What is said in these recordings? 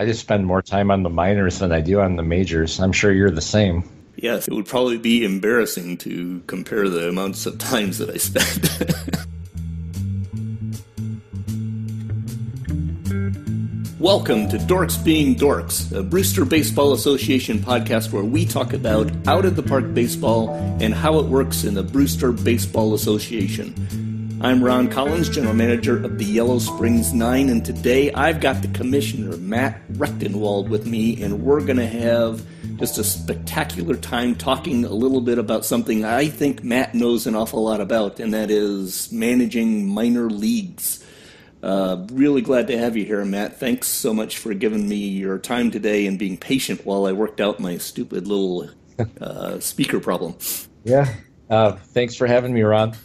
I just spend more time on the minors than I do on the majors. I'm sure you're the same. Yes, it would probably be embarrassing to compare the amounts of times that I spent. Welcome to Dorks Being Dorks, a Brewster Baseball Association podcast where we talk about out of the park baseball and how it works in the Brewster Baseball Association. I'm Ron Collins, General Manager of the Yellow Springs Nine, and today I've got the Commissioner, Matt Rechtenwald, with me, and we're going to have just a spectacular time talking a little bit about something I think Matt knows an awful lot about, and that is managing minor leagues. Uh, really glad to have you here, Matt. Thanks so much for giving me your time today and being patient while I worked out my stupid little uh, speaker problem. Yeah. Uh, thanks for having me, Ron.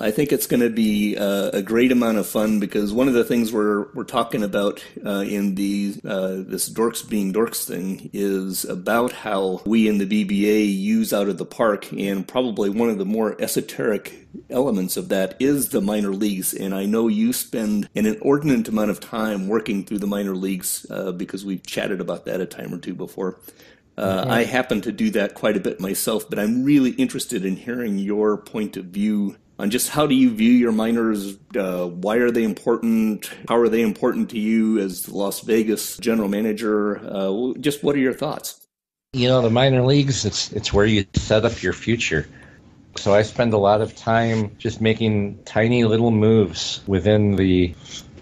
I think it's going to be uh, a great amount of fun because one of the things we're we're talking about uh, in the uh, this dorks being dorks thing is about how we in the BBA use out of the park, and probably one of the more esoteric elements of that is the minor leagues. And I know you spend an inordinate amount of time working through the minor leagues uh, because we've chatted about that a time or two before. Uh, mm-hmm. I happen to do that quite a bit myself, but I'm really interested in hearing your point of view on just how do you view your minors? Uh, why are they important? How are they important to you as Las Vegas general manager? Uh, just what are your thoughts? You know, the minor leagues, it's, it's where you set up your future. So I spend a lot of time just making tiny little moves within the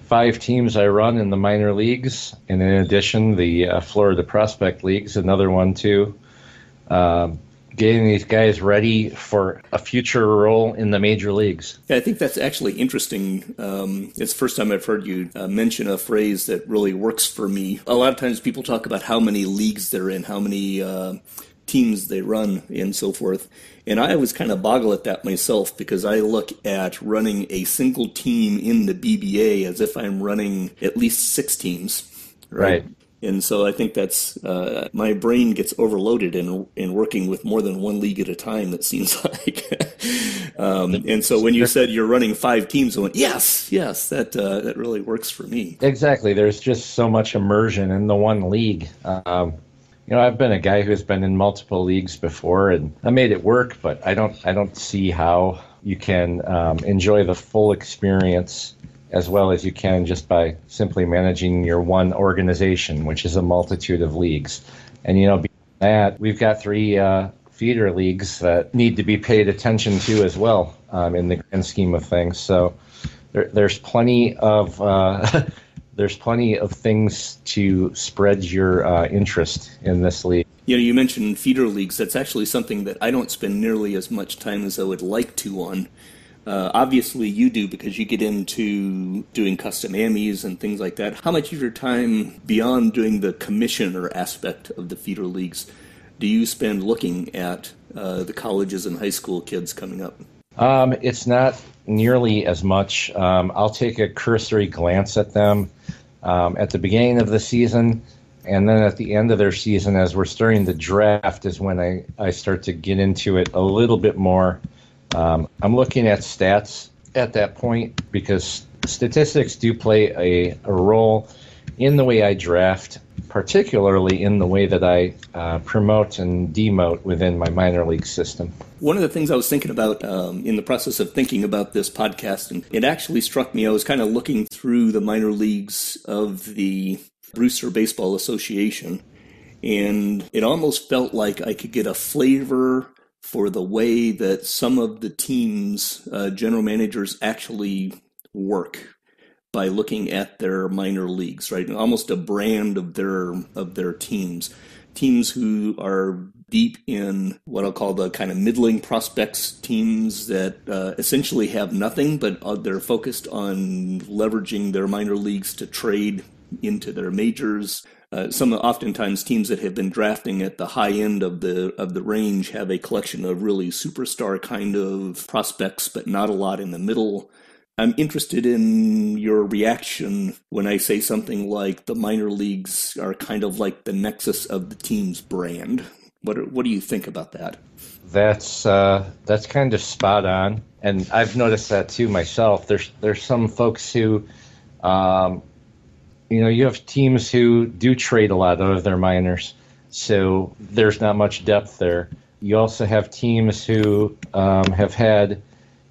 five teams I run in the minor leagues. And in addition, the uh, Florida Prospect League's another one too. Um, getting these guys ready for a future role in the major leagues. Yeah, I think that's actually interesting. Um, it's the first time I've heard you uh, mention a phrase that really works for me. A lot of times people talk about how many leagues they're in, how many uh, teams they run, and so forth. And I always kind of boggle at that myself because I look at running a single team in the BBA as if I'm running at least six teams. Right. right. And so I think that's uh, my brain gets overloaded in in working with more than one league at a time. That seems like. um, and so when you said you're running five teams, I went, yes, yes, that uh, that really works for me. Exactly. There's just so much immersion in the one league. Um, you know, I've been a guy who's been in multiple leagues before, and I made it work. But I don't I don't see how you can um, enjoy the full experience as well as you can just by simply managing your one organization, which is a multitude of leagues. And, you know, beyond that, we've got three uh, feeder leagues that need to be paid attention to as well um, in the grand scheme of things. So there, there's plenty of. Uh, there's plenty of things to spread your uh, interest in this league. You know, you mentioned feeder leagues. That's actually something that I don't spend nearly as much time as I would like to on. Uh, obviously, you do because you get into doing custom AMIs and things like that. How much of your time beyond doing the commissioner aspect of the feeder leagues do you spend looking at uh, the colleges and high school kids coming up? Um, it's not nearly as much. Um, I'll take a cursory glance at them um, at the beginning of the season, and then at the end of their season, as we're starting the draft, is when I, I start to get into it a little bit more. Um, I'm looking at stats at that point because statistics do play a, a role in the way I draft, particularly in the way that I uh, promote and demote within my minor league system. One of the things I was thinking about um, in the process of thinking about this podcast, and it actually struck me, I was kind of looking through the minor leagues of the Brewster Baseball Association, and it almost felt like I could get a flavor for the way that some of the teams, uh, general managers actually work by looking at their minor leagues, right? Almost a brand of their of their teams. Teams who are deep in what I'll call the kind of middling prospects teams that uh, essentially have nothing, but uh, they're focused on leveraging their minor leagues to trade into their majors. Uh, some oftentimes teams that have been drafting at the high end of the of the range have a collection of really superstar kind of prospects, but not a lot in the middle. I'm interested in your reaction when I say something like the minor leagues are kind of like the nexus of the team's brand. What what do you think about that? That's uh, that's kind of spot on, and I've noticed that too myself. There's there's some folks who um, you know, you have teams who do trade a lot of their minors, so there's not much depth there. You also have teams who um, have had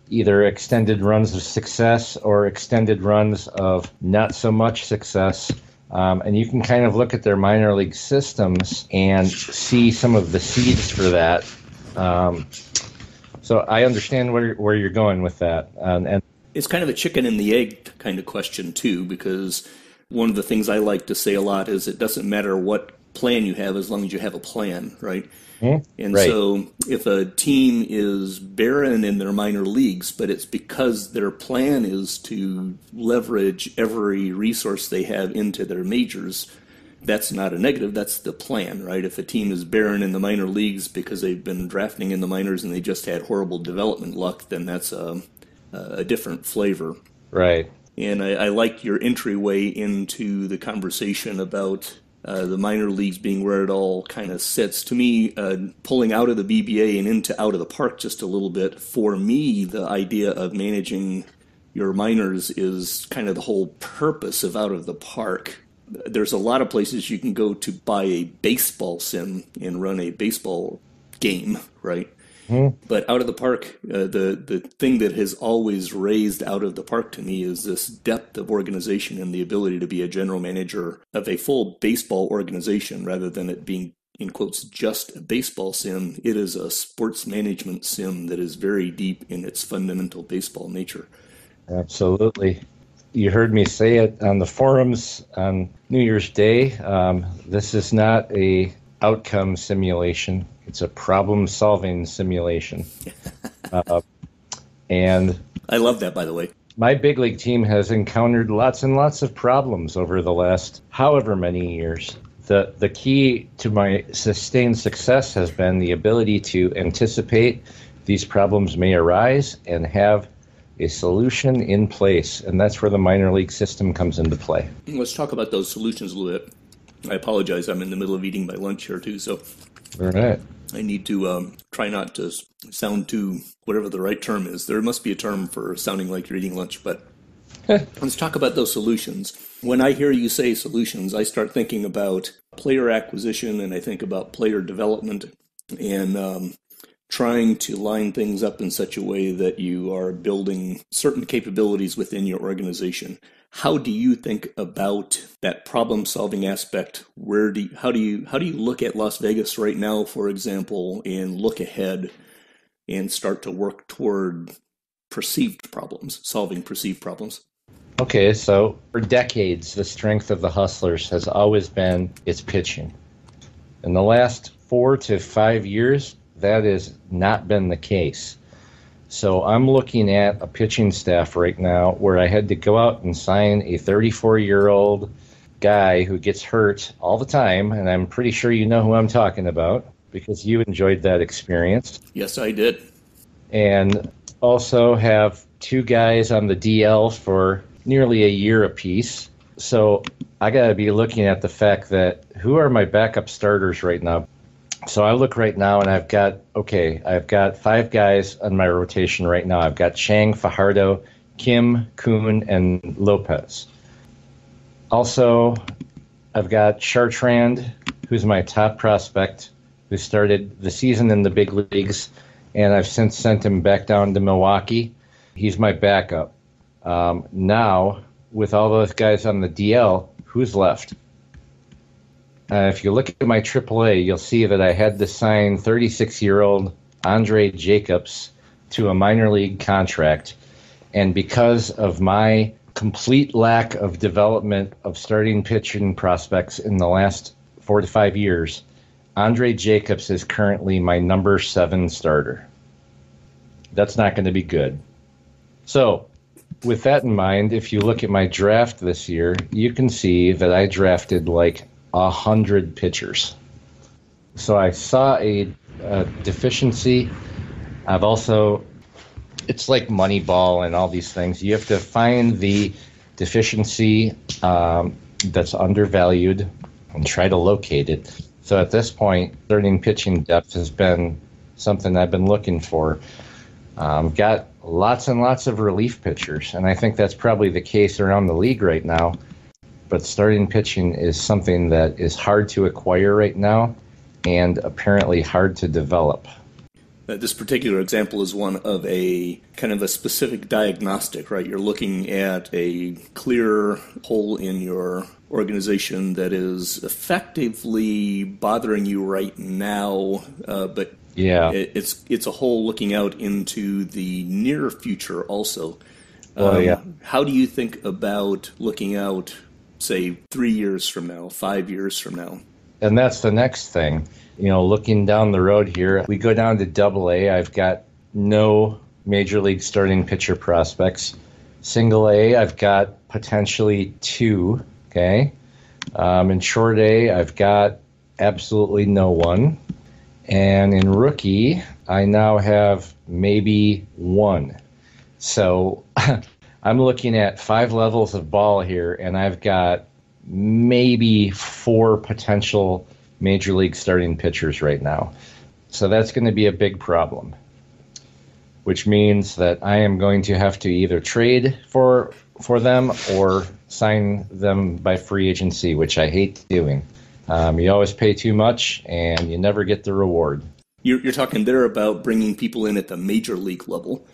either extended runs of success or extended runs of not so much success. Um, and you can kind of look at their minor league systems and see some of the seeds for that. Um, so I understand where, where you're going with that. And it's kind of a chicken and the egg kind of question, too, because one of the things I like to say a lot is it doesn't matter what plan you have as long as you have a plan, right? Mm-hmm. And right. so if a team is barren in their minor leagues, but it's because their plan is to leverage every resource they have into their majors, that's not a negative. That's the plan, right? If a team is barren in the minor leagues because they've been drafting in the minors and they just had horrible development luck, then that's a, a different flavor. Right. And I, I like your entryway into the conversation about uh, the minor leagues being where it all kind of sits. To me, uh, pulling out of the BBA and into out of the park just a little bit, for me, the idea of managing your minors is kind of the whole purpose of out of the park. There's a lot of places you can go to buy a baseball sim and run a baseball game, right? Mm-hmm. But out of the park, uh, the the thing that has always raised out of the park to me is this depth of organization and the ability to be a general manager of a full baseball organization rather than it being in quotes just a baseball sim. It is a sports management sim that is very deep in its fundamental baseball nature. Absolutely. You heard me say it on the forums on New Year's Day. Um, this is not a outcome simulation. It's a problem solving simulation. uh, and I love that, by the way. My big league team has encountered lots and lots of problems over the last however many years. The, the key to my sustained success has been the ability to anticipate these problems may arise and have a solution in place. And that's where the minor league system comes into play. Let's talk about those solutions a little bit. I apologize. I'm in the middle of eating my lunch here, too. So, all right. I need to um, try not to sound too whatever the right term is. There must be a term for sounding like you're eating lunch, but let's talk about those solutions. When I hear you say solutions, I start thinking about player acquisition and I think about player development and um, trying to line things up in such a way that you are building certain capabilities within your organization. How do you think about that problem solving aspect? Where do you, how do you how do you look at Las Vegas right now, for example, and look ahead and start to work toward perceived problems, solving perceived problems? Okay, so for decades, the strength of the Hustlers has always been its pitching. In the last four to five years, that has not been the case. So I'm looking at a pitching staff right now where I had to go out and sign a 34 year old guy who gets hurt all the time, and I'm pretty sure you know who I'm talking about because you enjoyed that experience. Yes, I did. And also have two guys on the DL for nearly a year apiece. So I got to be looking at the fact that who are my backup starters right now? So I look right now and I've got, okay, I've got five guys on my rotation right now. I've got Chang, Fajardo, Kim, Kuhn, and Lopez. Also, I've got Chartrand, who's my top prospect, who started the season in the big leagues, and I've since sent him back down to Milwaukee. He's my backup. Um, now, with all those guys on the DL, who's left? Uh, if you look at my AAA, you'll see that I had to sign 36 year old Andre Jacobs to a minor league contract. And because of my complete lack of development of starting pitching prospects in the last four to five years, Andre Jacobs is currently my number seven starter. That's not going to be good. So, with that in mind, if you look at my draft this year, you can see that I drafted like a hundred pitchers. So I saw a, a, deficiency. I've also, it's like Moneyball and all these things. You have to find the deficiency um, that's undervalued and try to locate it. So at this point, learning pitching depth has been something I've been looking for. Um, got lots and lots of relief pitchers, and I think that's probably the case around the league right now but starting pitching is something that is hard to acquire right now and apparently hard to develop. Uh, this particular example is one of a kind of a specific diagnostic, right? You're looking at a clear hole in your organization that is effectively bothering you right now, uh, but yeah, it, it's it's a hole looking out into the near future also. Oh, um, yeah. How do you think about looking out, say, three years from now, five years from now? And that's the next thing. You know, looking down the road here, we go down to double A. I've got no major league starting pitcher prospects. Single A, I've got potentially two. Okay. Um, in short A, I've got absolutely no one. And in rookie, I now have maybe one. So I'm looking at five levels of ball here, and I've got maybe four potential major league starting pitchers right now. So that's going to be a big problem, which means that I am going to have to either trade for for them or sign them by free agency, which I hate doing. Um, you always pay too much, and you never get the reward. You're, you're talking there about bringing people in at the major league level.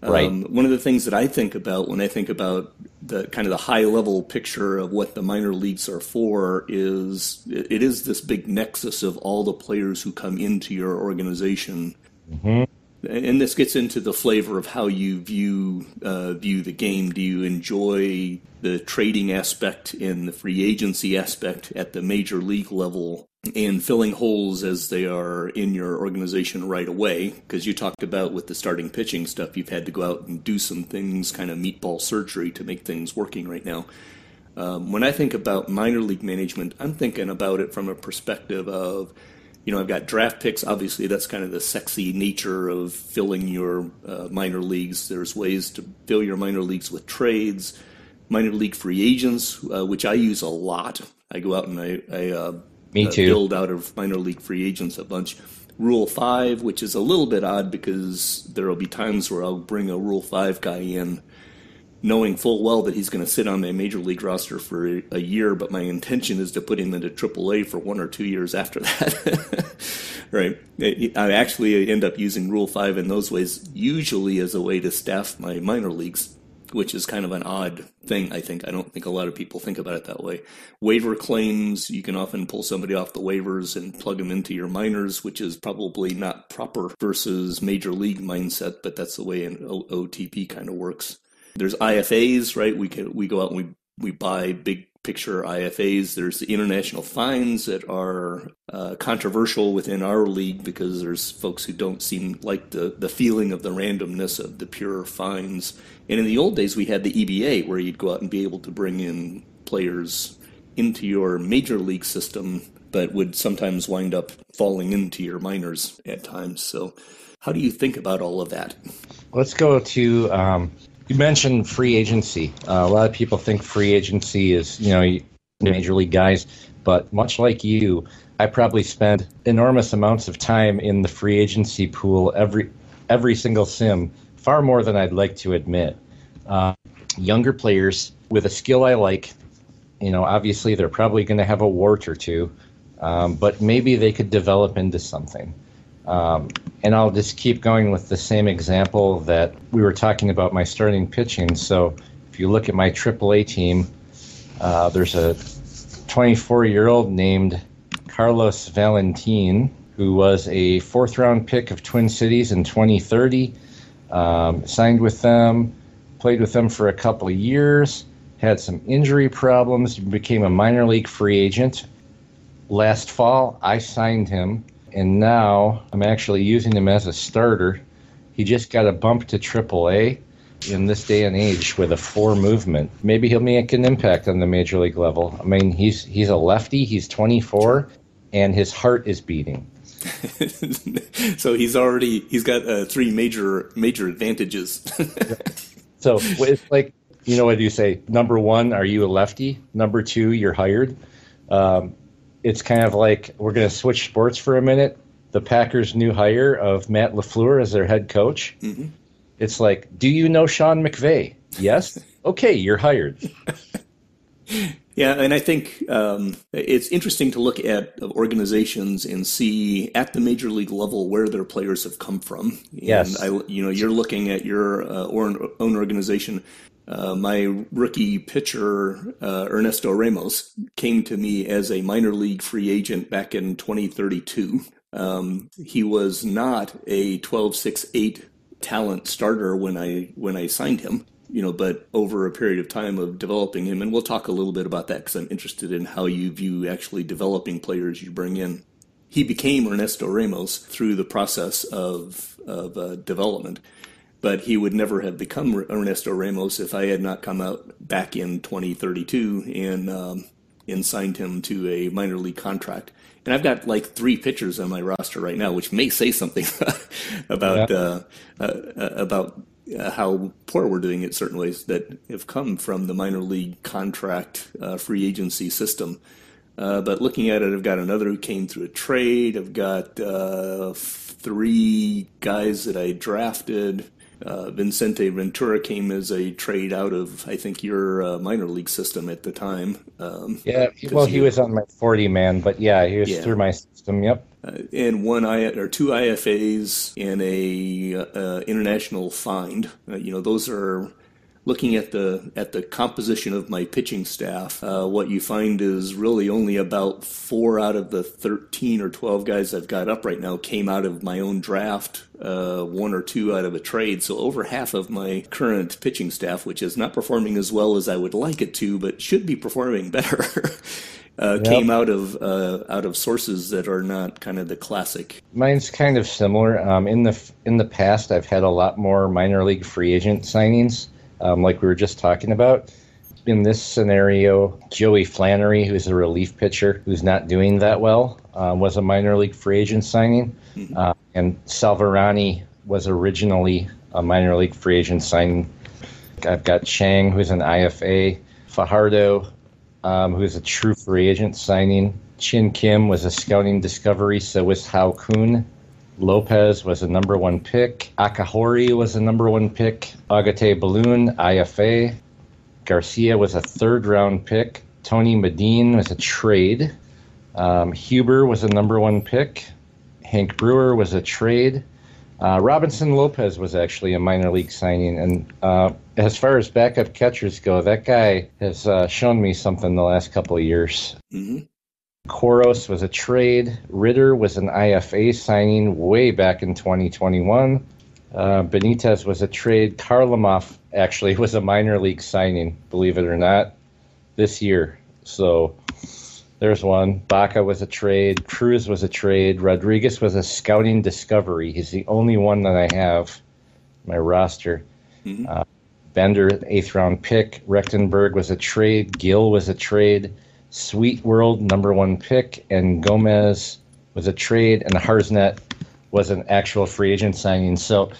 Right. Um, one of the things that I think about when I think about the kind of the high level picture of what the minor leagues are for is it is this big nexus of all the players who come into your organization. Mm-hmm. And this gets into the flavor of how you view uh, view the game. Do you enjoy the trading aspect and the free agency aspect at the major league level and filling holes as they are in your organization right away. Because you talked about with the starting pitching stuff, you've had to go out and do some things, kind of meatball surgery to make things working right now. Um, when I think about minor league management, I'm thinking about it from a perspective of, you know, I've got draft picks. Obviously, that's kind of the sexy nature of filling your uh, minor leagues. There's ways to fill your minor leagues with trades, minor league free agents, uh, which I use a lot. I go out and I, I uh, me uh, too. build out of minor league free agents a bunch. Rule five, which is a little bit odd because there will be times where I'll bring a Rule five guy in, knowing full well that he's going to sit on my major league roster for a year, but my intention is to put him into AAA for one or two years after that. right? I actually end up using Rule five in those ways, usually as a way to staff my minor leagues which is kind of an odd thing, I think. I don't think a lot of people think about it that way. Waiver claims, you can often pull somebody off the waivers and plug them into your minors, which is probably not proper versus major league mindset, but that's the way an OOTP kind of works. There's IFAs, right? We can we go out and we we buy big picture IFAs. There's the international finds that are uh, controversial within our league because there's folks who don't seem like the, the feeling of the randomness of the pure fines. And in the old days, we had the EBA where you'd go out and be able to bring in players into your major league system, but would sometimes wind up falling into your minors at times. So, how do you think about all of that? Let's go to um, you mentioned free agency. Uh, a lot of people think free agency is, you know, major league guys, but much like you, I probably spend enormous amounts of time in the free agency pool every every single sim, far more than I'd like to admit. Uh, younger players with a skill I like, you know, obviously they're probably going to have a wart or two, um, but maybe they could develop into something. Um, and I'll just keep going with the same example that we were talking about my starting pitching. So if you look at my AAA team, uh, there's a 24 year old named Carlos Valentin, who was a fourth round pick of Twin Cities in 2030. Um, signed with them, played with them for a couple of years, had some injury problems, became a minor league free agent. Last fall, I signed him and now I'm actually using him as a starter. He just got a bump to AAA in this day and age with a four movement. Maybe he'll make an impact on the major league level. I mean, he's he's a lefty. He's 24, and his heart is beating. so he's already he's got uh, three major major advantages. so it's like you know what do you say? Number one, are you a lefty? Number two, you're hired. Um, it's kind of like we're going to switch sports for a minute. The Packers' new hire of Matt LaFleur as their head coach. Mm-hmm. It's like, do you know Sean McVay? Yes. okay, you're hired. Yeah, and I think um, it's interesting to look at organizations and see at the major league level where their players have come from. And yes, I, you know, you're looking at your uh, own organization. Uh, my rookie pitcher uh, Ernesto Ramos came to me as a minor league free agent back in 2032. Um, he was not a 12-6-8 talent starter when I when I signed him you know, but over a period of time of developing him, and we'll talk a little bit about that because I'm interested in how you view actually developing players you bring in. He became Ernesto Ramos through the process of of uh, development, but he would never have become Ernesto Ramos if I had not come out back in 2032 and um, and signed him to a minor league contract. And I've got like three pitchers on my roster right now, which may say something about yeah. uh, uh, about uh, how poor we're doing it certain ways that have come from the minor league contract uh, free agency system. Uh, but looking at it, I've got another who came through a trade. I've got uh, three guys that I drafted. Uh, Vincente Ventura came as a trade out of, I think, your uh, minor league system at the time. Um, yeah, well, he, he, was on my 40 man, but yeah, he was yeah. through my system. Yep uh, and one I or two IFAs and a uh, international find. Uh, you know, those are looking at the at the composition of my pitching staff. Uh, what you find is really only about four out of the thirteen or twelve guys I've got up right now came out of my own draft. Uh, one or two out of a trade. So over half of my current pitching staff, which is not performing as well as I would like it to, but should be performing better. uh, yep. came out of uh, out of sources that are not kind of the classic. Mine's kind of similar. Um, in the in the past, I've had a lot more minor league free agent signings, um, like we were just talking about. In this scenario, Joey Flannery, who's a relief pitcher who's not doing that well, uh, was a minor league free agent signing, mm-hmm. uh, and Salvarani was originally a minor league free agent signing. I've got Chang, who's an IFA. Fajardo, um, who's a true free agent signing. Chin Kim was a scouting discovery, so was Hao Kun. Lopez was a number one pick. Akahori was a number one pick. Agate Balloon, IFA. Garcia was a third round pick. Tony Medine was a trade. Um, Huber was a number one pick. Hank Brewer was a trade. Uh, Robinson Lopez was actually a minor league signing, and uh, as far as backup catchers go, that guy has uh, shown me something the last couple of years. Mm-hmm. Koros was a trade. Ritter was an IFA signing way back in 2021. Uh, Benitez was a trade. Karlamov actually was a minor league signing, believe it or not, this year. So there's one. Baca was a trade. Cruz was a trade. Rodriguez was a scouting discovery. He's the only one that I have my roster. Mm-hmm. Uh, Bender, eighth round pick. Rechtenberg was a trade. Gill was a trade. Sweet World, number one pick. And Gomez was a trade. And Harsnet was an actual free agent signing. So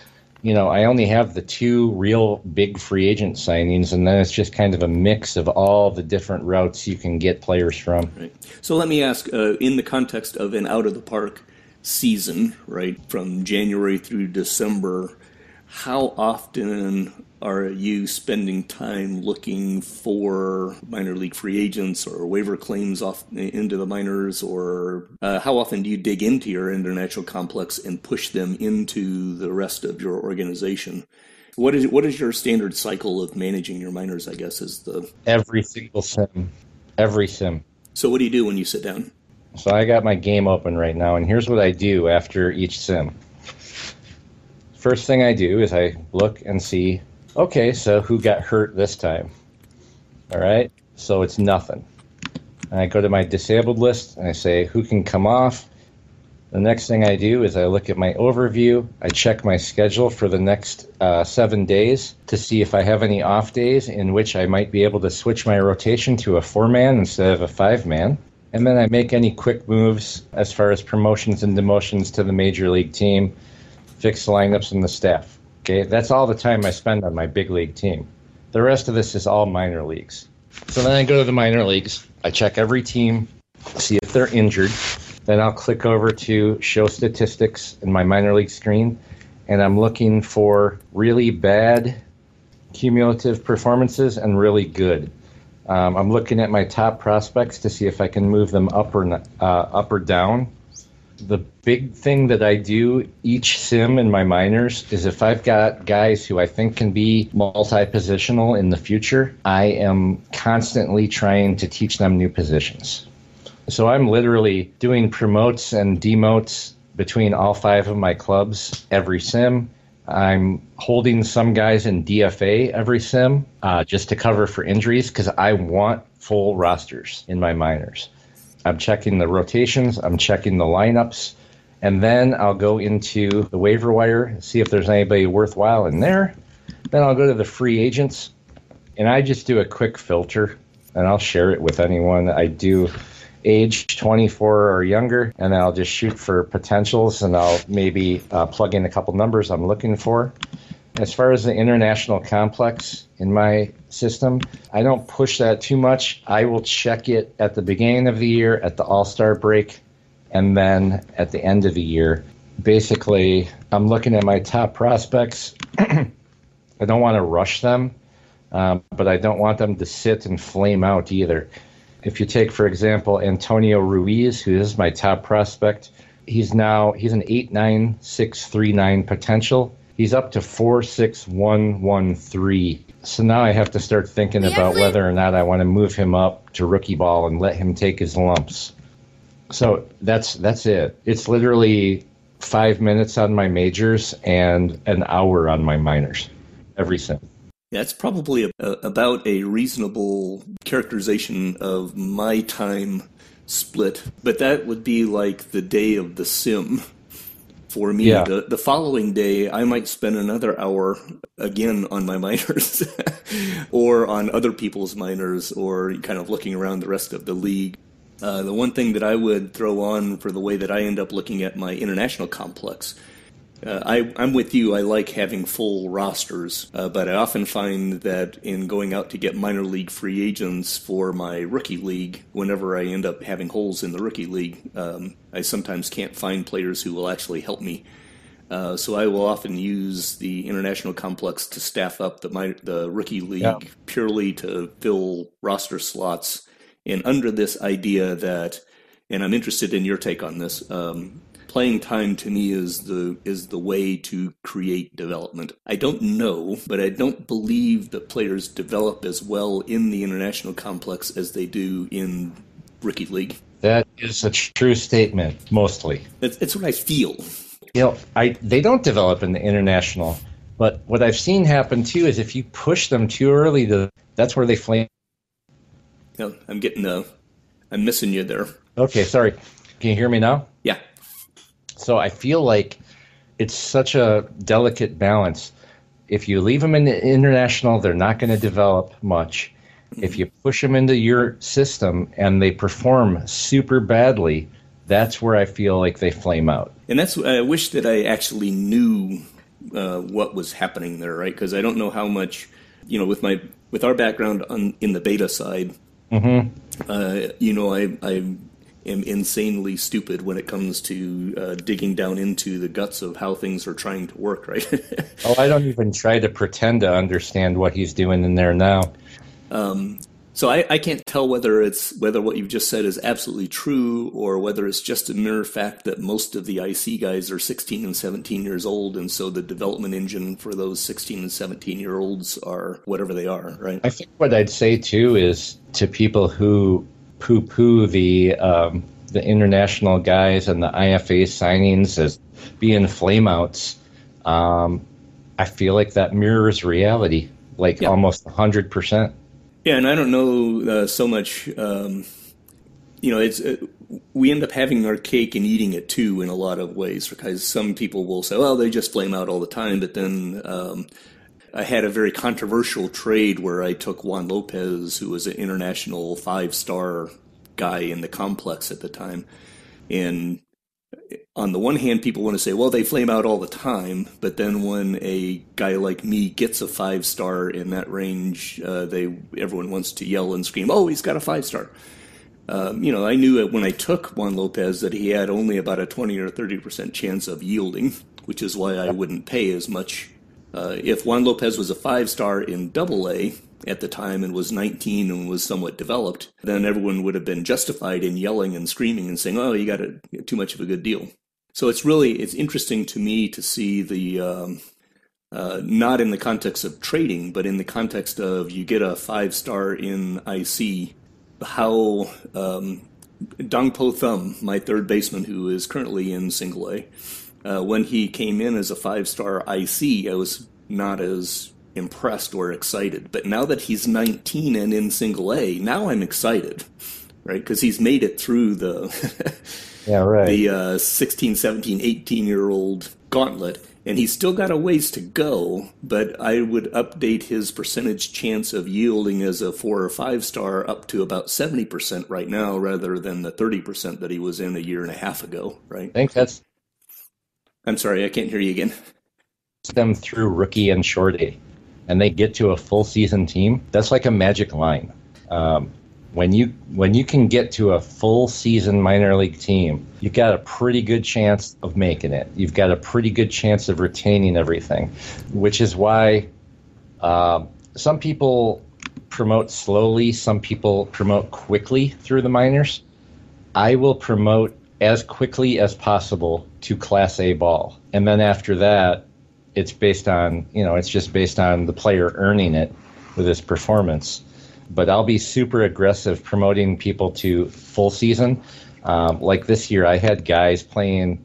you know, I only have the two real big free agent signings, and then it's just kind of a mix of all the different routes you can get players from. Right. So let me ask, uh, in the context of an out of the park season, right, from January through December, how often are you spending time looking for minor league free agents or waiver claims off into the minors, or uh, how often do you dig into your international complex and push them into the rest of your organization? What is what is your standard cycle of managing your minors? I guess is the every single sim, every sim. So what do you do when you sit down? So I got my game open right now, and here's what I do after each sim. First thing I do is I look and see Okay, so who got hurt this time? All right, so it's nothing. And I go to my disabled list and I say who can come off. The next thing I do is I look at my overview. I check my schedule for the next uh, seven days to see if I have any off days in which I might be able to switch my rotation to a four man instead of a five man. And then I make any quick moves as far as promotions and demotions to the major league team, fix lineups and the staff. Okay, that's all the time I spend on my big league team. The rest of this is all minor leagues. So then I go to the minor leagues. I check every team, see if they're injured. Then I'll click over to show statistics in my minor league screen, and I'm looking for really bad cumulative performances and really good. Um, I'm looking at my top prospects to see if I can move them up or uh, up or down. The big thing that I do each sim in my minors is if I've got guys who I think can be multi-positional in the future, I am constantly trying to teach them new positions. So I'm literally doing promotes and demotes between all five of my clubs every sim. I'm holding some guys in DFA every sim uh, just to cover for injuries because I want full rosters in my minors. I'm checking the rotations, I'm checking the lineups, and then I'll go into the waiver wire, see if there's anybody worthwhile in there. Then I'll go to the free agents, and I just do a quick filter, and I'll share it with anyone. I do age 24 or younger, and I'll just shoot for potentials, and I'll maybe uh, plug in a couple numbers I'm looking for. As far as the international complex in my system, I don't push that too much. I will check it at the beginning of the year, at the All Star break, and then at the end of the year. Basically, I'm looking at my top prospects. I don't want to rush them, um, but I don't want them to sit and flame out either. If you take, for example, Antonio Ruiz, who is my top prospect, he's now he's an eight nine six three nine potential. He's up to four six one one three. So now I have to start thinking about whether or not I want to move him up to rookie ball and let him take his lumps. So that's that's it. It's literally five minutes on my majors and an hour on my minors every sim. That's probably a, a, about a reasonable characterization of my time split, but that would be like the day of the sim for me. Yeah. The, the following day, I might spend another hour again on my minors or on other people's minors or kind of looking around the rest of the league. Uh, the one thing that I would throw on for the way that I end up looking at my international complex uh, I, am with you. I like having full rosters, uh, but I often find that in going out to get minor league free agents for my rookie league, whenever I end up having holes in the rookie league, um, I sometimes can't find players who will actually help me. Uh, so I will often use the international complex to staff up the my, the rookie league yeah. purely to fill roster slots, and under this idea that, and I'm interested in your take on this. Um, playing time to me is the is the way to create development. I don't know, but I don't believe that players develop as well in the international complex as they do in rookie league. That is a true statement, mostly. It's, it's what I feel. You know, I they don't develop in the international, but what I've seen happen too is if you push them too early, to, that's where they flame. No, I'm getting uh, I'm missing you there. Okay, sorry. Can you hear me now? Yeah. So I feel like it's such a delicate balance. If you leave them in the international, they're not going to develop much. If you push them into your system and they perform super badly, that's where I feel like they flame out. And that's I wish that I actually knew uh, what was happening there, right? Because I don't know how much, you know, with my with our background on in the beta side, mm-hmm. uh, you know, I I am insanely stupid when it comes to uh, digging down into the guts of how things are trying to work, right? oh, I don't even try to pretend to understand what he's doing in there now. Um, so I, I, can't tell whether it's whether what you've just said is absolutely true or whether it's just a mere fact that most of the IC guys are 16 and 17 years old, and so the development engine for those 16 and 17 year olds are whatever they are, right? I think what I'd say too is to people who poo poo the um, the international guys and the IFA signings as being flameouts. Um, I feel like that mirrors reality, like yeah. almost hundred percent. Yeah, and I don't know uh, so much. Um, you know, it's uh, we end up having our cake and eating it too in a lot of ways because some people will say, "Well, they just flame out all the time," but then. Um, I had a very controversial trade where I took Juan Lopez, who was an international five star guy in the complex at the time. And on the one hand, people want to say, well, they flame out all the time. But then when a guy like me gets a five star in that range, uh, they everyone wants to yell and scream, oh, he's got a five star. Um, you know, I knew when I took Juan Lopez that he had only about a 20 or 30% chance of yielding, which is why I wouldn't pay as much if Juan Lopez was a five star in double A, at the time and was 19 and was somewhat developed, then everyone would have been justified in yelling and screaming and saying, "Oh, you got a, too much of a good deal." So it's really it's interesting to me to see the um, uh, not in the context of trading, but in the context of you get a five star in IC, how um, Dong Po Thum, my third baseman who is currently in single A, uh, when he came in as a five star IC, I was not as impressed or excited. But now that he's 19 and in single A, now I'm excited, right? Because he's made it through the yeah right the uh, 16, 17, 18 year old gauntlet. And he's still got a ways to go, but I would update his percentage chance of yielding as a four or five star up to about 70% right now rather than the 30% that he was in a year and a half ago, right? I think that's I'm sorry, I can't hear you again. them through rookie and shorty, and they get to a full season team. That's like a magic line. Um, when you when you can get to a full season minor league team, you've got a pretty good chance of making it. You've got a pretty good chance of retaining everything, which is why uh, some people promote slowly, some people promote quickly through the minors. I will promote as quickly as possible to Class A ball, and then after that, it's based on you know it's just based on the player earning it with his performance but I'll be super aggressive promoting people to full season. Um, like this year, I had guys playing.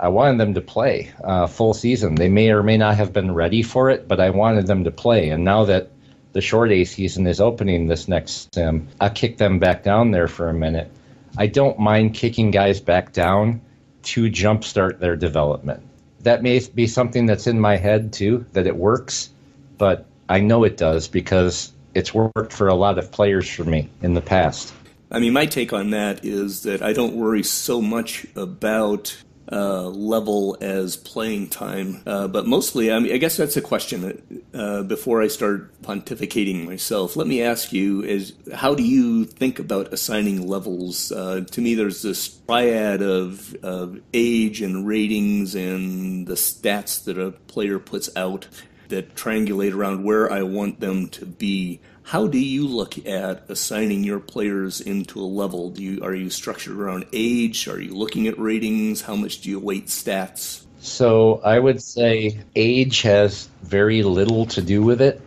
I wanted them to play uh, full season. They may or may not have been ready for it, but I wanted them to play. And now that the short A season is opening this next sim, I'll kick them back down there for a minute. I don't mind kicking guys back down to jumpstart their development. That may be something that's in my head too, that it works, but I know it does because it's worked for a lot of players for me in the past. I mean, my take on that is that I don't worry so much about uh, level as playing time, uh, but mostly, I mean, I guess that's a question. Uh, before I start pontificating myself, let me ask you: Is how do you think about assigning levels? Uh, to me, there's this triad of, of age and ratings and the stats that a player puts out that triangulate around where I want them to be. How do you look at assigning your players into a level? Do you are you structured around age? Are you looking at ratings? How much do you weight stats? So I would say age has very little to do with it,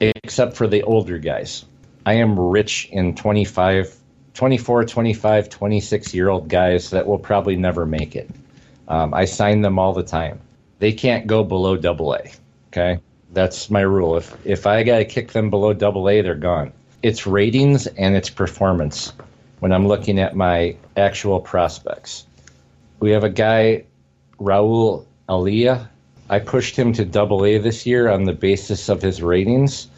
except for the older guys. I am rich in 25, 24, 25, 26 year old guys that will probably never make it. Um, I sign them all the time. They can't go below double A. Okay, that's my rule. If if I got to kick them below double A, they're gone. It's ratings and it's performance when I'm looking at my actual prospects. We have a guy, Raul Alia. I pushed him to double A this year on the basis of his ratings.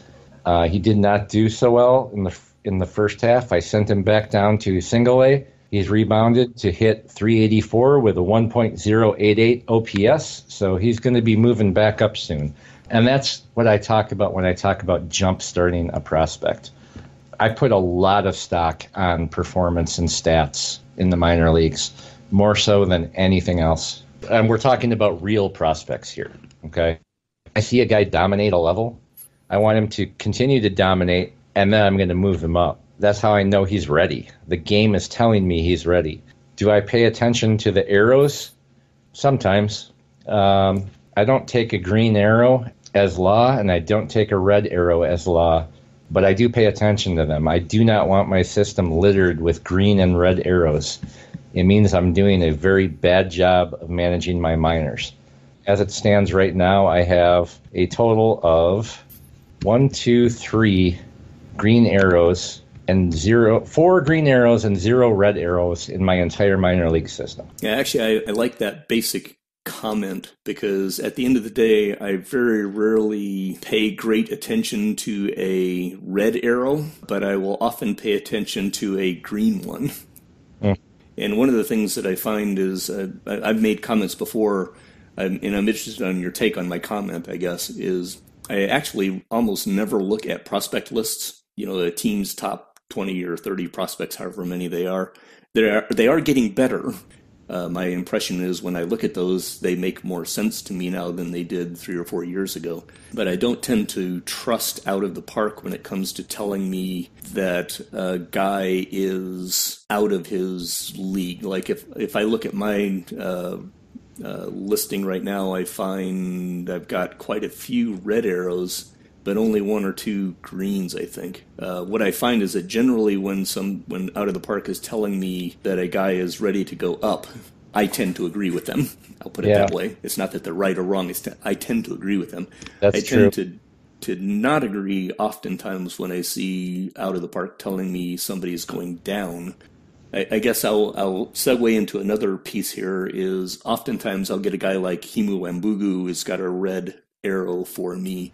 Uh, he did not do so well in the in the first half. I sent him back down to single A. He's rebounded to hit 384 with a 1.088 OPS, so he's going to be moving back up soon. And that's what I talk about when I talk about jump starting a prospect. I put a lot of stock on performance and stats in the minor leagues, more so than anything else. And we're talking about real prospects here, okay? I see a guy dominate a level. I want him to continue to dominate, and then I'm going to move him up that's how I know he's ready. The game is telling me he's ready. Do I pay attention to the arrows? Sometimes. Um, I don't take a green arrow as law, and I don't take a red arrow as law, but I do pay attention to them. I do not want my system littered with green and red arrows. It means I'm doing a very bad job of managing my minors. As it stands right now, I have a total of one, two, three green arrows and zero four green arrows and zero red arrows in my entire minor league system. Yeah, actually, I, I like that basic comment because at the end of the day, I very rarely pay great attention to a red arrow, but I will often pay attention to a green one. Mm. And one of the things that I find is uh, I've made comments before, and I'm interested on your take on my comment, I guess, is I actually almost never look at prospect lists, you know, a team's top 20 or 30 prospects, however many they are. They are, they are getting better. Uh, my impression is when I look at those, they make more sense to me now than they did three or four years ago. But I don't tend to trust out of the park when it comes to telling me that a guy is out of his league. Like if if I look at my uh, uh, listing right now, I find I've got quite a few red arrows but only one or two greens, I think. Uh, what I find is that generally, when some when out of the park is telling me that a guy is ready to go up, I tend to agree with them. I'll put it yeah. that way. It's not that they're right or wrong. It's t- I tend to agree with them. That's I tend true. to to not agree oftentimes when I see out of the park telling me somebody is going down. I, I guess I'll I'll segue into another piece here. Is oftentimes I'll get a guy like Himu Wambugu who's got a red arrow for me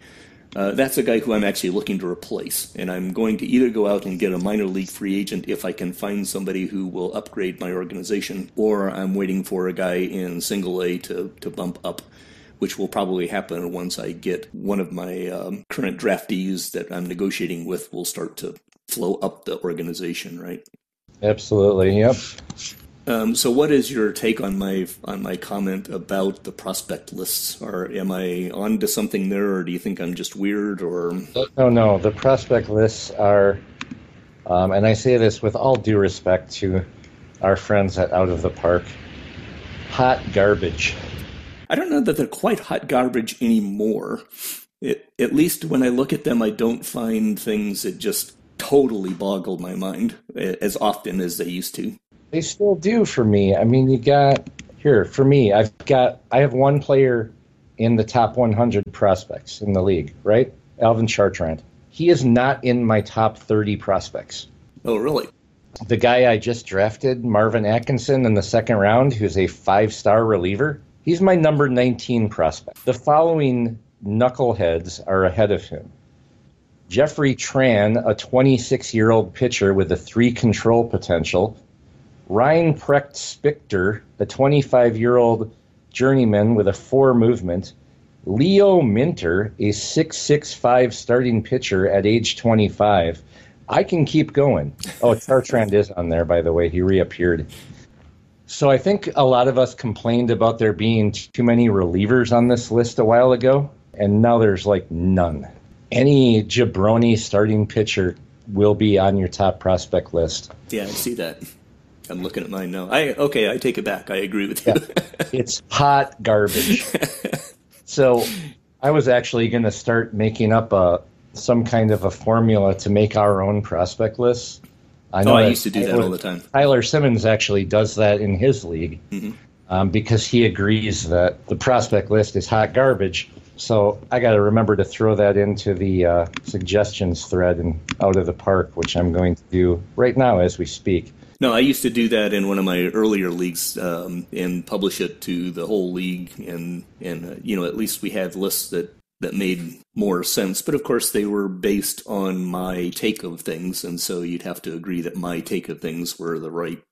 uh, that's a guy who I'm actually looking to replace. And I'm going to either go out and get a minor league free agent if I can find somebody who will upgrade my organization, or I'm waiting for a guy in single A to, to bump up, which will probably happen once I get one of my um, current draftees that I'm negotiating with will start to flow up the organization, right? Absolutely. Yep. Um, so, what is your take on my on my comment about the prospect lists? Or am I on to something there, or do you think I'm just weird? Or no, no, the prospect lists are, um, and I say this with all due respect to our friends at Out of the Park, hot garbage. I don't know that they're quite hot garbage anymore. It, at least when I look at them, I don't find things that just totally boggle my mind as often as they used to. They still do for me. I mean, you got here for me. I've got I have one player in the top 100 prospects in the league, right? Alvin Chartrand. He is not in my top 30 prospects. Oh, really? The guy I just drafted, Marvin Atkinson, in the second round, who's a five-star reliever. He's my number 19 prospect. The following knuckleheads are ahead of him. Jeffrey Tran, a 26 year old pitcher with a three control potential, Ryan Precht Spichter, a 25 year old journeyman with a four movement. Leo Minter, a 6'6'5 starting pitcher at age 25. I can keep going. Oh, Chartrand is on there, by the way. He reappeared. So I think a lot of us complained about there being too many relievers on this list a while ago, and now there's like none. Any jabroni starting pitcher will be on your top prospect list. Yeah, I see that. I'm looking at mine now. I okay, I take it back. I agree with you. Yeah. it's hot garbage. so I was actually going to start making up a some kind of a formula to make our own prospect lists. I know oh, I used to do Tyler, that all the time. Tyler Simmons actually does that in his league mm-hmm. um, because he agrees that the prospect list is hot garbage. So I got to remember to throw that into the uh, suggestions thread and out of the park, which I'm going to do right now as we speak. No, I used to do that in one of my earlier leagues um, and publish it to the whole league, and and uh, you know at least we had lists that that made more sense. But of course, they were based on my take of things, and so you'd have to agree that my take of things were the right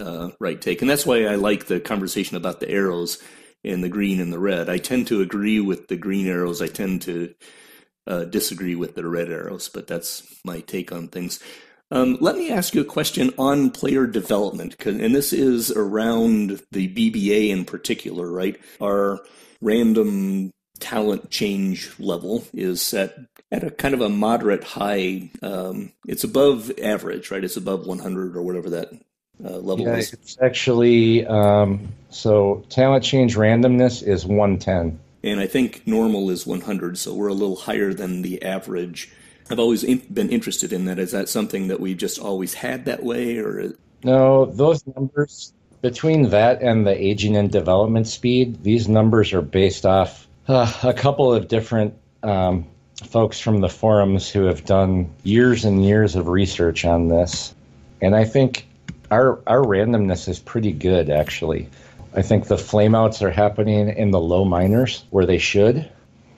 uh, right take, and that's why I like the conversation about the arrows and the green and the red. I tend to agree with the green arrows. I tend to uh, disagree with the red arrows, but that's my take on things. Um, let me ask you a question on player development, and this is around the BBA in particular, right? Our random talent change level is set at a kind of a moderate high. Um, it's above average, right? It's above 100 or whatever that uh, level yeah, is. It's actually um, so talent change randomness is 110. And I think normal is 100, so we're a little higher than the average I've always in, been interested in that. Is that something that we've just always had that way, or no? Those numbers between that and the aging and development speed, these numbers are based off uh, a couple of different um, folks from the forums who have done years and years of research on this, and I think our our randomness is pretty good actually. I think the flameouts are happening in the low minors where they should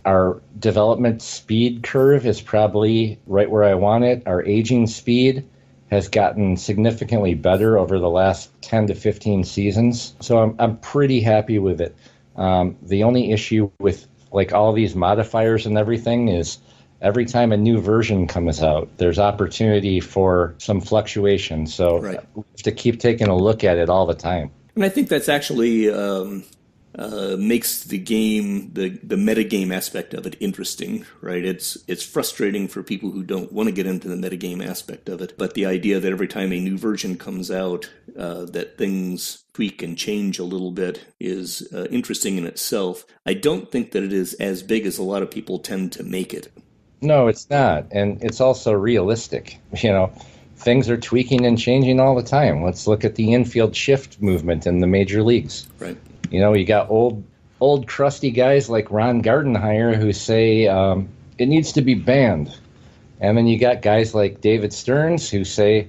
our development speed curve is probably right where I want it. Our aging speed has gotten significantly better over the last 10 to 15 seasons. So I'm, I'm pretty happy with it. Um, the only issue with like all these modifiers and everything is every time a new version comes out, there's opportunity for some fluctuation. So right. we have to keep taking a look at it all the time. And I think that's actually um, uh, makes the game the the metagame aspect of it interesting, right? It's it's frustrating for people who don't want to get into the metagame aspect of it, but the idea that every time a new version comes out, uh, that things tweak and change a little bit is uh, interesting in itself. I don't think that it is as big as a lot of people tend to make it. No, it's not, and it's also realistic. You know, things are tweaking and changing all the time. Let's look at the infield shift movement in the major leagues. Right you know, you got old, old crusty guys like Ron Gardenhire who say um, it needs to be banned, and then you got guys like David Stearns who say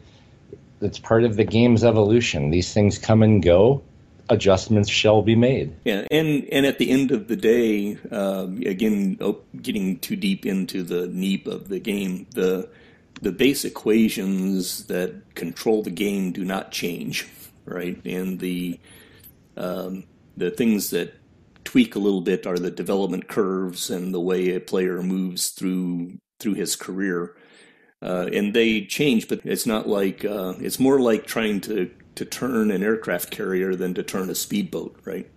it's part of the game's evolution. These things come and go. Adjustments shall be made. Yeah, and and at the end of the day, uh, again, getting too deep into the neep of the game, the the base equations that control the game do not change, right? And the um, the things that tweak a little bit are the development curves and the way a player moves through through his career. Uh, and they change, but it's not like uh, it's more like trying to to turn an aircraft carrier than to turn a speedboat, right?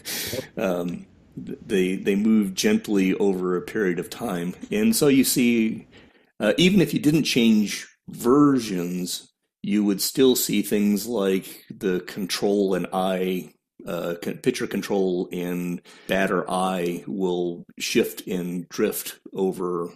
um, they they move gently over a period of time, and so you see, uh, even if you didn't change versions, you would still see things like the control and eye uh, pitcher control and batter eye will shift and drift over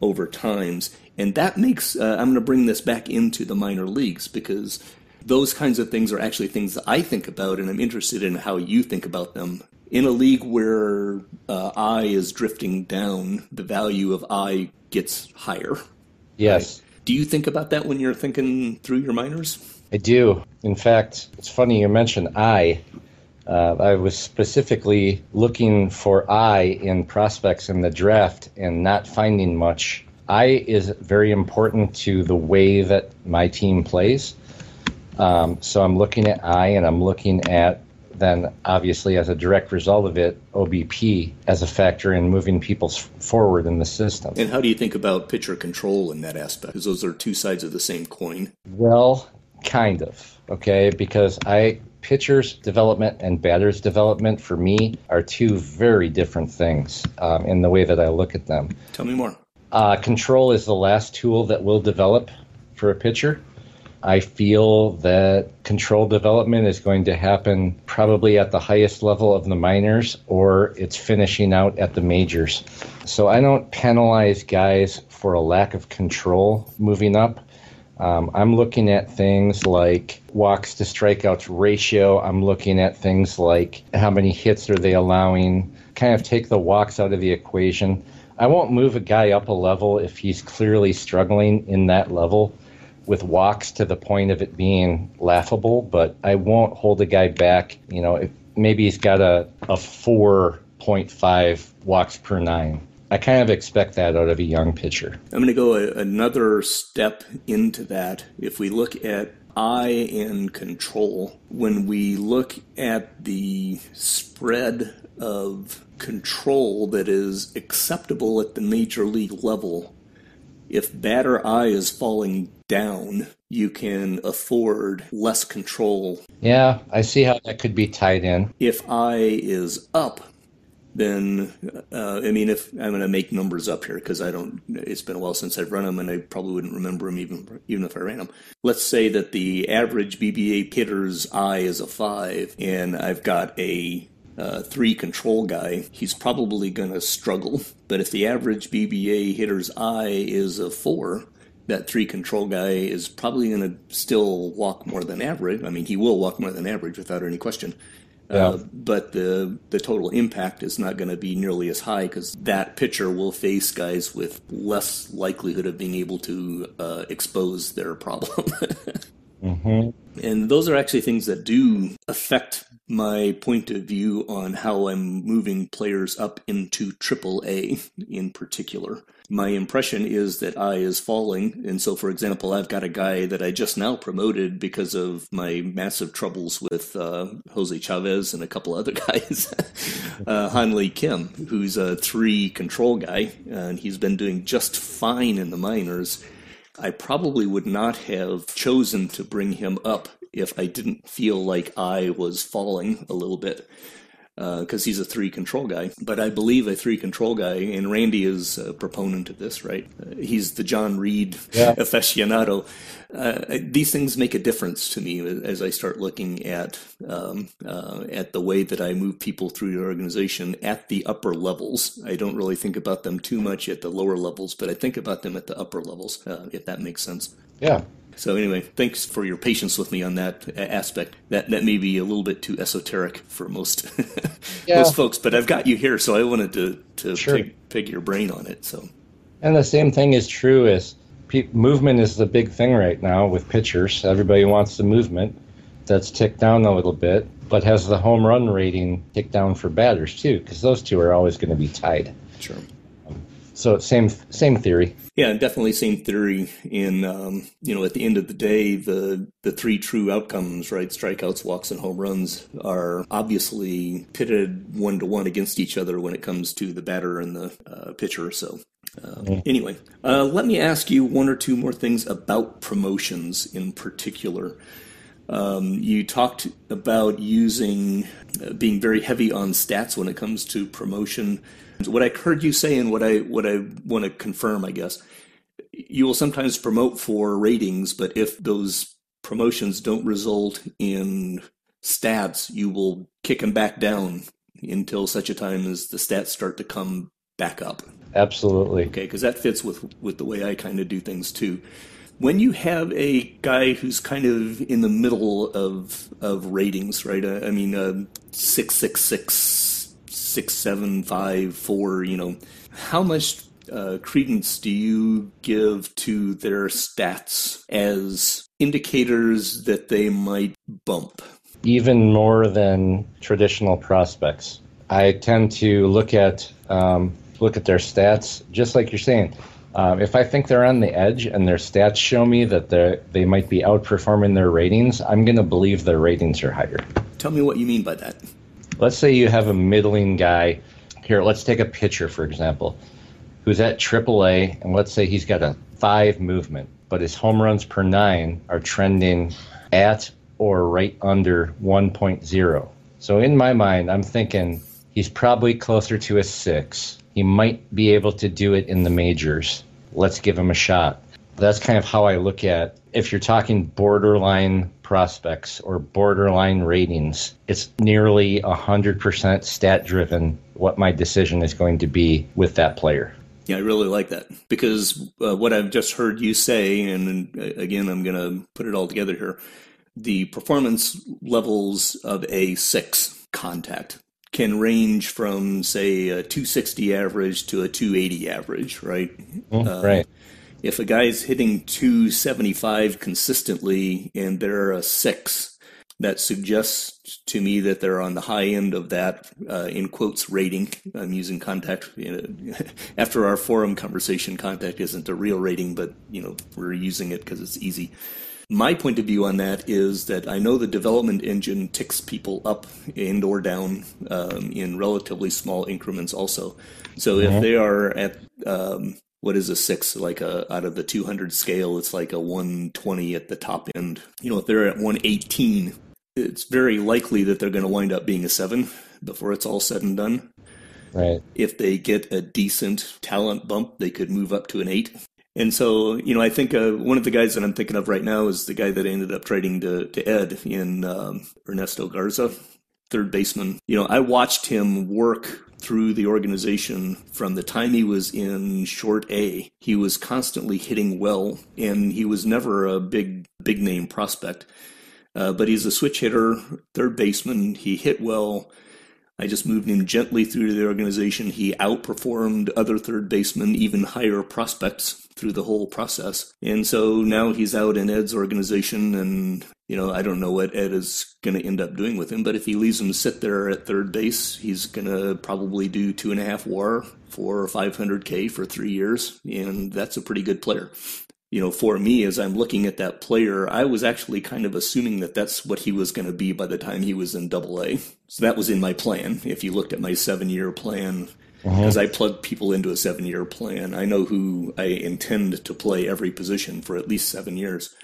over times, and that makes uh, I'm going to bring this back into the minor leagues because those kinds of things are actually things that I think about, and I'm interested in how you think about them. In a league where uh, eye is drifting down, the value of eye gets higher. Yes. Right? Do you think about that when you're thinking through your minors? I do. In fact, it's funny you mentioned eye uh, I was specifically looking for eye in prospects in the draft and not finding much. eye is very important to the way that my team plays. Um, so I'm looking at eye and I'm looking at then obviously as a direct result of it, OBP as a factor in moving people forward in the system. And how do you think about pitcher control in that aspect? Because those are two sides of the same coin. Well, kind of. Okay, because I pitcher's development and batter's development for me are two very different things um, in the way that I look at them. Tell me more. Uh, control is the last tool that will develop for a pitcher. I feel that control development is going to happen probably at the highest level of the minors or it's finishing out at the majors. So I don't penalize guys for a lack of control moving up. Um, I'm looking at things like walks to strikeouts ratio. I'm looking at things like how many hits are they allowing, kind of take the walks out of the equation. I won't move a guy up a level if he's clearly struggling in that level with walks to the point of it being laughable, but I won't hold a guy back. You know, if maybe he's got a, a 4.5 walks per nine. I kind of expect that out of a young pitcher. I'm going to go a, another step into that. If we look at eye and control, when we look at the spread of control that is acceptable at the major league level, if batter eye is falling down, you can afford less control. Yeah, I see how that could be tied in. If eye is up, then uh, I mean, if I'm going to make numbers up here because I don't, it's been a while since I've run them, and I probably wouldn't remember them even even if I ran them. Let's say that the average BBA hitter's eye is a five, and I've got a uh, three control guy. He's probably going to struggle. But if the average BBA hitter's eye is a four, that three control guy is probably going to still walk more than average. I mean, he will walk more than average without any question. Yeah. Uh, but the the total impact is not going to be nearly as high because that pitcher will face guys with less likelihood of being able to uh, expose their problem. mm-hmm. And those are actually things that do affect my point of view on how I'm moving players up into AAA in particular. My impression is that eye is falling. And so, for example, I've got a guy that I just now promoted because of my massive troubles with uh, Jose Chavez and a couple other guys, uh, Hanley Kim, who's a three control guy, and he's been doing just fine in the minors. I probably would not have chosen to bring him up if I didn't feel like eye was falling a little bit because uh, he's a three control guy. But I believe a three control guy, and Randy is a proponent of this, right? Uh, he's the John Reed yeah. aficionado. Uh, these things make a difference to me as I start looking at um, uh, at the way that I move people through the organization at the upper levels. I don't really think about them too much at the lower levels, but I think about them at the upper levels, uh, if that makes sense. Yeah, so anyway, thanks for your patience with me on that aspect. That that may be a little bit too esoteric for most yeah. most folks, but I've got you here, so I wanted to to sure. pick, pick, your brain on it. So, and the same thing is true as pe- movement is the big thing right now with pitchers. Everybody wants the movement. That's ticked down a little bit, but has the home run rating ticked down for batters too, because those two are always going to be tied. Sure. So same same theory. Yeah, definitely same theory. In um, you know, at the end of the day, the the three true outcomes, right? Strikeouts, walks, and home runs are obviously pitted one to one against each other when it comes to the batter and the uh, pitcher. So. Uh. Anyway, uh, let me ask you one or two more things about promotions in particular. Um, you talked about using, uh, being very heavy on stats when it comes to promotion. What I heard you say and what I what I want to confirm, I guess, you will sometimes promote for ratings, but if those promotions don't result in stats, you will kick them back down until such a time as the stats start to come back up. Absolutely. Okay, because that fits with with the way I kind of do things too. When you have a guy who's kind of in the middle of of ratings, right? I, I mean, uh, six six six six, seven, five, four, you know, how much uh, credence do you give to their stats as indicators that they might bump? Even more than traditional prospects. I tend to look at um, look at their stats, just like you're saying. Um, if I think they're on the edge and their stats show me that they they might be outperforming their ratings, I'm going to believe their ratings are higher. Tell me what you mean by that let's say you have a middling guy. Here, let's take a pitcher, for example, who's at AAA, and let's say he's got a five movement, but his home runs per nine are trending at or right under 1.0. So in my mind, I'm thinking he's probably closer to a six. He might be able to do it in the majors. Let's give him a shot. That's kind of how I look at if you're talking borderline prospects or borderline ratings, it's nearly 100% stat driven what my decision is going to be with that player. Yeah, I really like that because uh, what I've just heard you say, and uh, again, I'm going to put it all together here the performance levels of a six contact can range from, say, a 260 average to a 280 average, right? Mm, uh, right if a guy's hitting 275 consistently and they're a six, that suggests to me that they're on the high end of that uh, in quotes rating. I'm using contact you know, after our forum conversation. Contact isn't a real rating, but you know we're using it because it's easy. My point of view on that is that I know the development engine ticks people up and or down um, in relatively small increments. Also, so mm-hmm. if they are at um, what is a six like a out of the 200 scale it's like a 120 at the top end. You know if they're at 118 it's very likely that they're going to wind up being a seven before it's all said and done. Right. If they get a decent talent bump they could move up to an eight. And so you know i think uh, one of the guys that i'm thinking of right now is the guy that ended up trading to, to ed in um, ernesto garza third baseman. You know i watched him work through the organization from the time he was in short A. He was constantly hitting well, and he was never a big, big name prospect. Uh, but he's a switch hitter, third baseman. He hit well. I just moved him gently through the organization. He outperformed other third basemen, even higher prospects through the whole process. And so now he's out in Ed's organization, and you know I don't know what Ed is going to end up doing with him. But if he leaves him sit there at third base, he's going to probably do two and a half WAR for 500k for three years, and that's a pretty good player you know, for me, as I'm looking at that player, I was actually kind of assuming that that's what he was going to be by the time he was in Double A. So that was in my plan. If you looked at my seven-year plan, because uh-huh. I plug people into a seven-year plan, I know who I intend to play every position for at least seven years.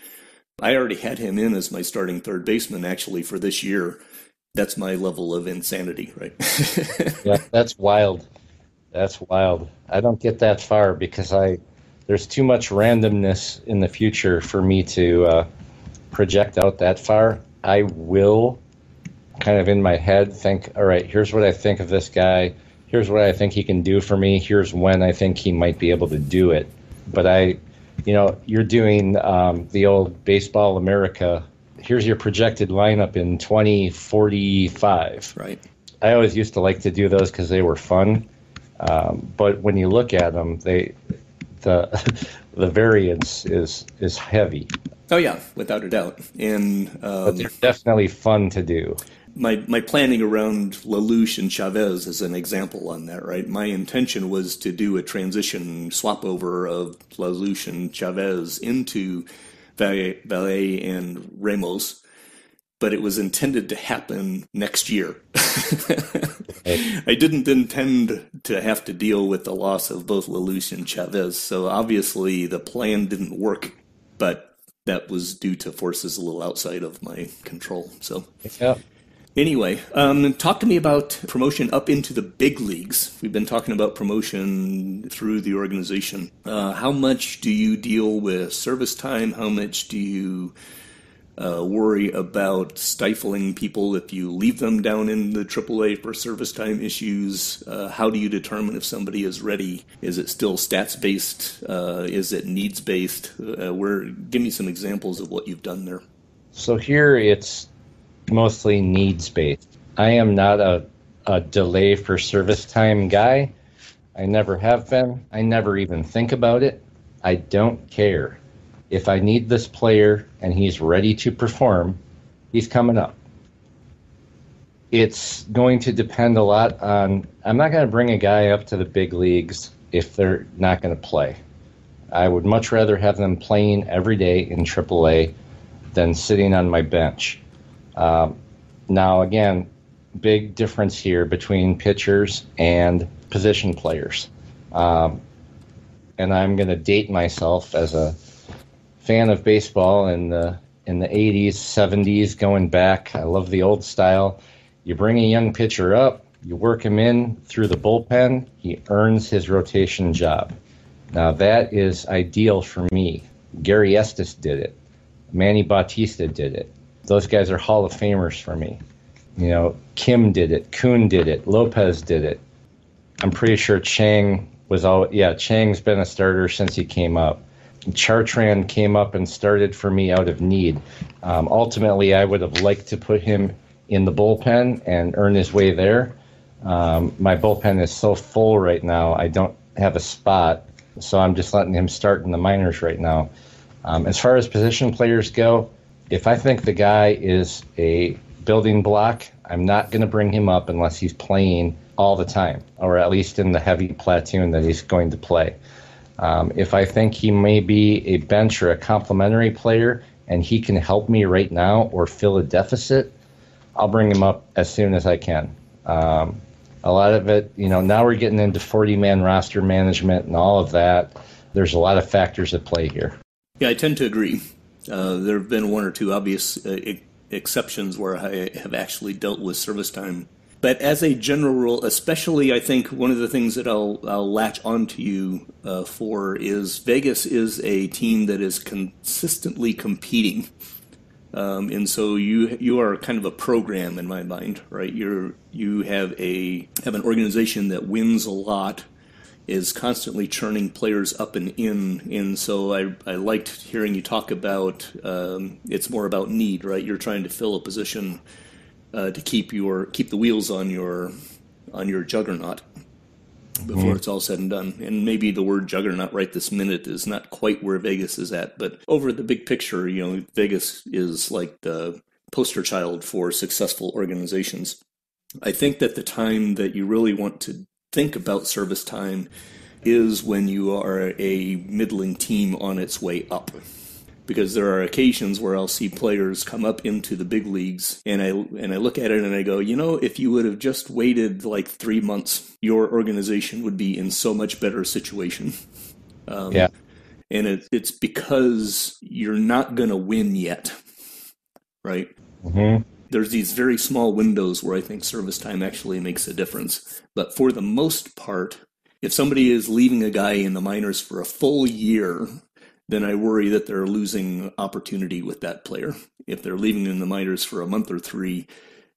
I already had him in as my starting third baseman actually for this year. That's my level of insanity, right? yeah, that's wild. That's wild. I don't get that far because I there's too much randomness in the future for me to uh, project out that far. I will kind of in my head think, all right, here's what I think of this guy. Here's what I think he can do for me. Here's when I think he might be able to do it. But I, you know, you're doing um, the old Baseball America. Here's your projected lineup in 2045. Right. I always used to like to do those because they were fun. Um, but when you look at them, they the the variance is is heavy. Oh yeah, without a doubt. And um, but they're definitely fun to do my my planning around LaLoosh and Chavez is an example on that, right? My intention was to do a transition swap over of LaLoosh and Chavez into Valle and Ramos, but it was intended to happen next year. I didn't intend to have to deal with the loss of both LaLoosh and Chavez, so obviously the plan didn't work, but that was due to forces a little outside of my control. So. Yeah. Anyway, um, talk to me about promotion up into the big leagues. We've been talking about promotion through the organization. Uh, how much do you deal with service time? How much do you uh, worry about stifling people if you leave them down in the AAA for service time issues? Uh, how do you determine if somebody is ready? Is it still stats based? Uh, is it needs based? Uh, where give me some examples of what you've done there. So here it's mostly needs based. I am not a, a delay for service time guy. I never have been. I never even think about it. I don't care. If I need this player and he's ready to perform, he's coming up. It's going to depend a lot on. I'm not going to bring a guy up to the big leagues if they're not going to play. I would much rather have them playing every day in AAA than sitting on my bench. Um, now, again, big difference here between pitchers and position players. Um, and I'm going to date myself as a fan of baseball in the in the 80s, 70s, going back. I love the old style. You bring a young pitcher up, you work him in through the bullpen, he earns his rotation job. Now that is ideal for me. Gary Estes did it. Manny Bautista did it. Those guys are Hall of Famers for me. You know, Kim did it, Kuhn did it, Lopez did it. I'm pretty sure Chang was all. Yeah, Chang's been a starter since he came up. Chartrand came up and started for me out of need. Um, ultimately, I would have liked to put him in the bullpen and earn his way there. Um, my bullpen is so full right now, I don't have a spot, so I'm just letting him start in the minors right now. Um, as far as position players go, if I think the guy is a building block, I'm not going to bring him up unless he's playing all the time, or at least in the heavy platoon that he's going to play. Um, if I think he may be a bench or a complementary player and he can help me right now or fill a deficit, I'll bring him up as soon as I can. Um, a lot of it, you know, now we're getting into 40 man roster management and all of that. There's a lot of factors at play here. Yeah, I tend to agree. Uh, there have been one or two obvious uh, exceptions where I have actually dealt with service time. But as a general rule, especially, I think one of the things that I'll, I'll latch onto you uh, for is Vegas is a team that is consistently competing. Um, and so you you are kind of a program in my mind, right? You're you have a have an organization that wins a lot is constantly churning players up and in. And so I, I liked hearing you talk about um, it's more about need, right? You're trying to fill a position uh, to keep your keep the wheels on your on your juggernaut before mm-hmm. it's all said and done. And maybe the word juggernaut right this minute is not quite where Vegas is at, but over the big picture, you know, Vegas is like the poster child for successful organizations. I think that the time that you really want to think about service time is when you are a middling team on its way up. Because there are occasions where I'll see players come up into the big leagues and I and I look at it and I go, you know, if you would have just waited like three months, your organization would be in so much better situation. Um, yeah. and it, it's because you're not going to win yet, right? Mm-hmm. There's these very small windows where I think service time actually makes a difference. But for the most part, if somebody is leaving a guy in the minors for a full year, then I worry that they're losing opportunity with that player. If they're leaving in the minors for a month or three,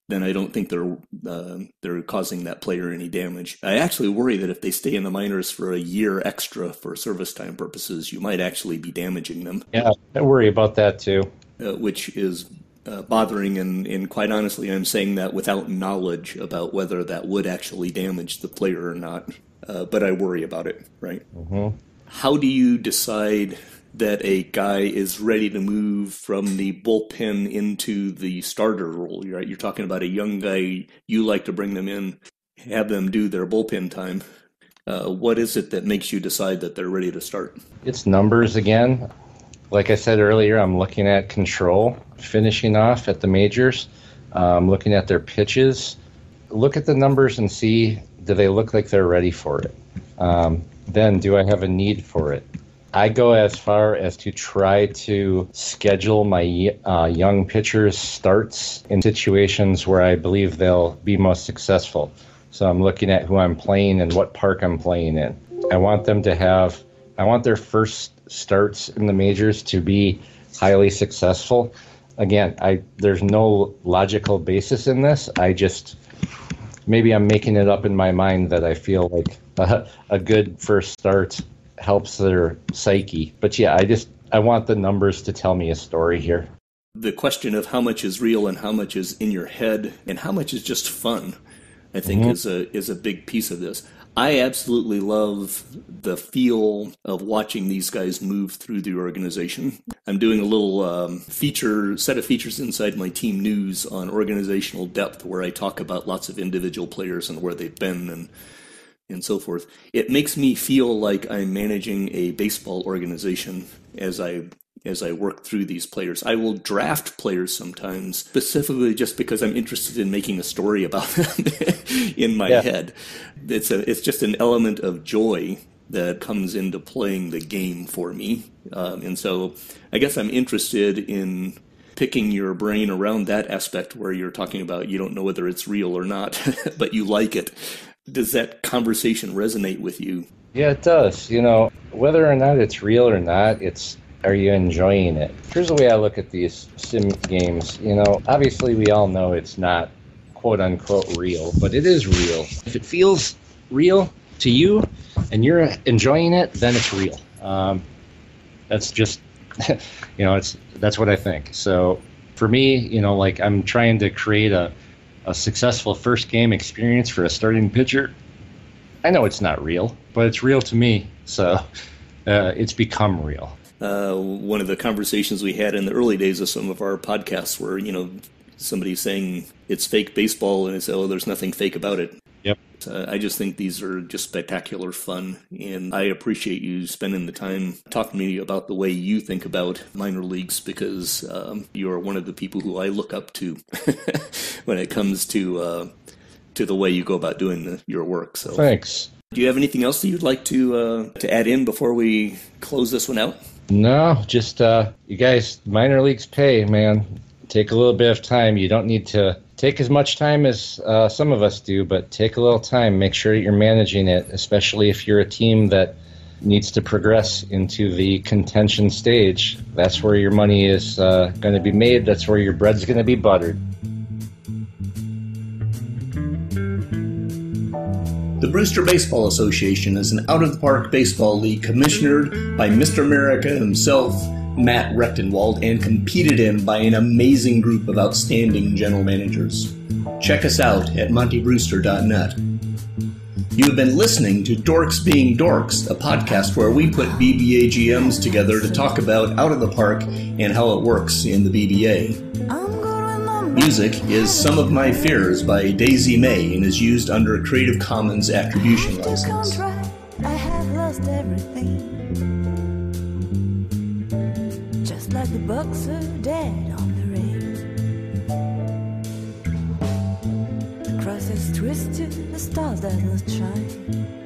then I don't think they're uh, they're causing that player any damage. I actually worry that if they stay in the minors for a year extra for service time purposes, you might actually be damaging them. Yeah, I worry about that too. Uh, which is uh, bothering, and, and quite honestly, I'm saying that without knowledge about whether that would actually damage the player or not. Uh, but I worry about it, right? Mm-hmm. How do you decide that a guy is ready to move from the bullpen into the starter role? Right? You're talking about a young guy. You like to bring them in, have them do their bullpen time. Uh, what is it that makes you decide that they're ready to start? It's numbers again. Like I said earlier, I'm looking at control, finishing off at the majors, um, looking at their pitches. Look at the numbers and see do they look like they're ready for it? Um, then do I have a need for it? I go as far as to try to schedule my uh, young pitchers' starts in situations where I believe they'll be most successful. So I'm looking at who I'm playing and what park I'm playing in. I want them to have, I want their first starts in the majors to be highly successful. Again, I there's no logical basis in this. I just maybe I'm making it up in my mind that I feel like a, a good first start helps their psyche. But yeah, I just I want the numbers to tell me a story here. The question of how much is real and how much is in your head and how much is just fun, I think mm-hmm. is a is a big piece of this. I absolutely love the feel of watching these guys move through the organization. I'm doing a little um, feature set of features inside my team news on organizational depth, where I talk about lots of individual players and where they've been and and so forth. It makes me feel like I'm managing a baseball organization as I as I work through these players. I will draft players sometimes specifically just because I'm interested in making a story about them in my yeah. head. It's a it's just an element of joy that comes into playing the game for me, um, and so I guess I'm interested in picking your brain around that aspect where you're talking about you don't know whether it's real or not, but you like it does that conversation resonate with you? Yeah, it does. You know, whether or not it's real or not, it's are you enjoying it? Here's the way I look at these sim games. You know, obviously we all know it's not quote unquote real, but it is real. If it feels real to you and you're enjoying it, then it's real. Um, that's just, you know, it's that's what I think. So for me, you know, like I'm trying to create a a successful first game experience for a starting pitcher. I know it's not real, but it's real to me. So uh, it's become real. Uh, one of the conversations we had in the early days of some of our podcasts where, you know, somebody saying it's fake baseball and I it's, oh, there's nothing fake about it. Yep. Uh, I just think these are just spectacular fun, and I appreciate you spending the time talking to me about the way you think about minor leagues because um, you are one of the people who I look up to when it comes to uh, to the way you go about doing the, your work. So thanks. Do you have anything else that you'd like to uh, to add in before we close this one out? No, just uh, you guys, minor leagues pay, man. Take a little bit of time. You don't need to take as much time as uh, some of us do, but take a little time. Make sure you're managing it, especially if you're a team that needs to progress into the contention stage. That's where your money is uh, going to be made. That's where your bread's going to be buttered. The Brewster Baseball Association is an out of the park baseball league commissioned by Mr. America himself Matt Rechtenwald and competed in by an amazing group of outstanding general managers. Check us out at montybrewster.net. You have been listening to Dorks Being Dorks, a podcast where we put BBA GMs together to talk about Out of the Park and how it works in the BBA. Music is Some of My Fears by Daisy May and is used under a Creative Commons Attribution license. Like the bucks are dead on the ring. The cross is twisted, the stars that will shine.